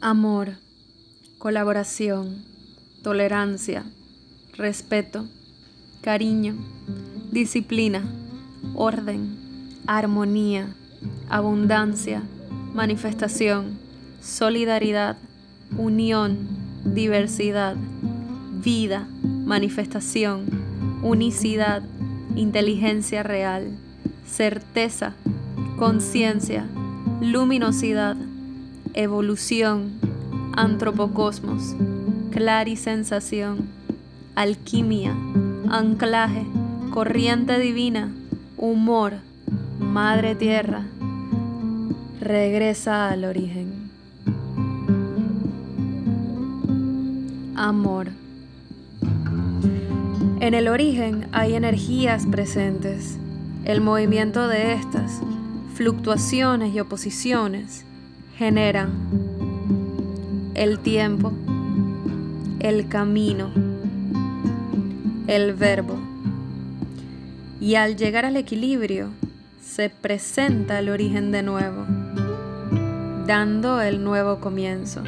Amor, colaboración, tolerancia, respeto, cariño, disciplina, orden, armonía, abundancia, manifestación, solidaridad, unión, diversidad, vida, manifestación, unicidad, inteligencia real, certeza, conciencia, luminosidad, evolución, antropocosmos, clarisensación, alquimia, anclaje, corriente divina, humor, madre tierra, regresa al origen. Amor. En el origen hay energías presentes. El movimiento de estas, fluctuaciones y oposiciones, generan el tiempo, el camino, el verbo. Y al llegar al equilibrio, se presenta el origen de nuevo, dando el nuevo comienzo.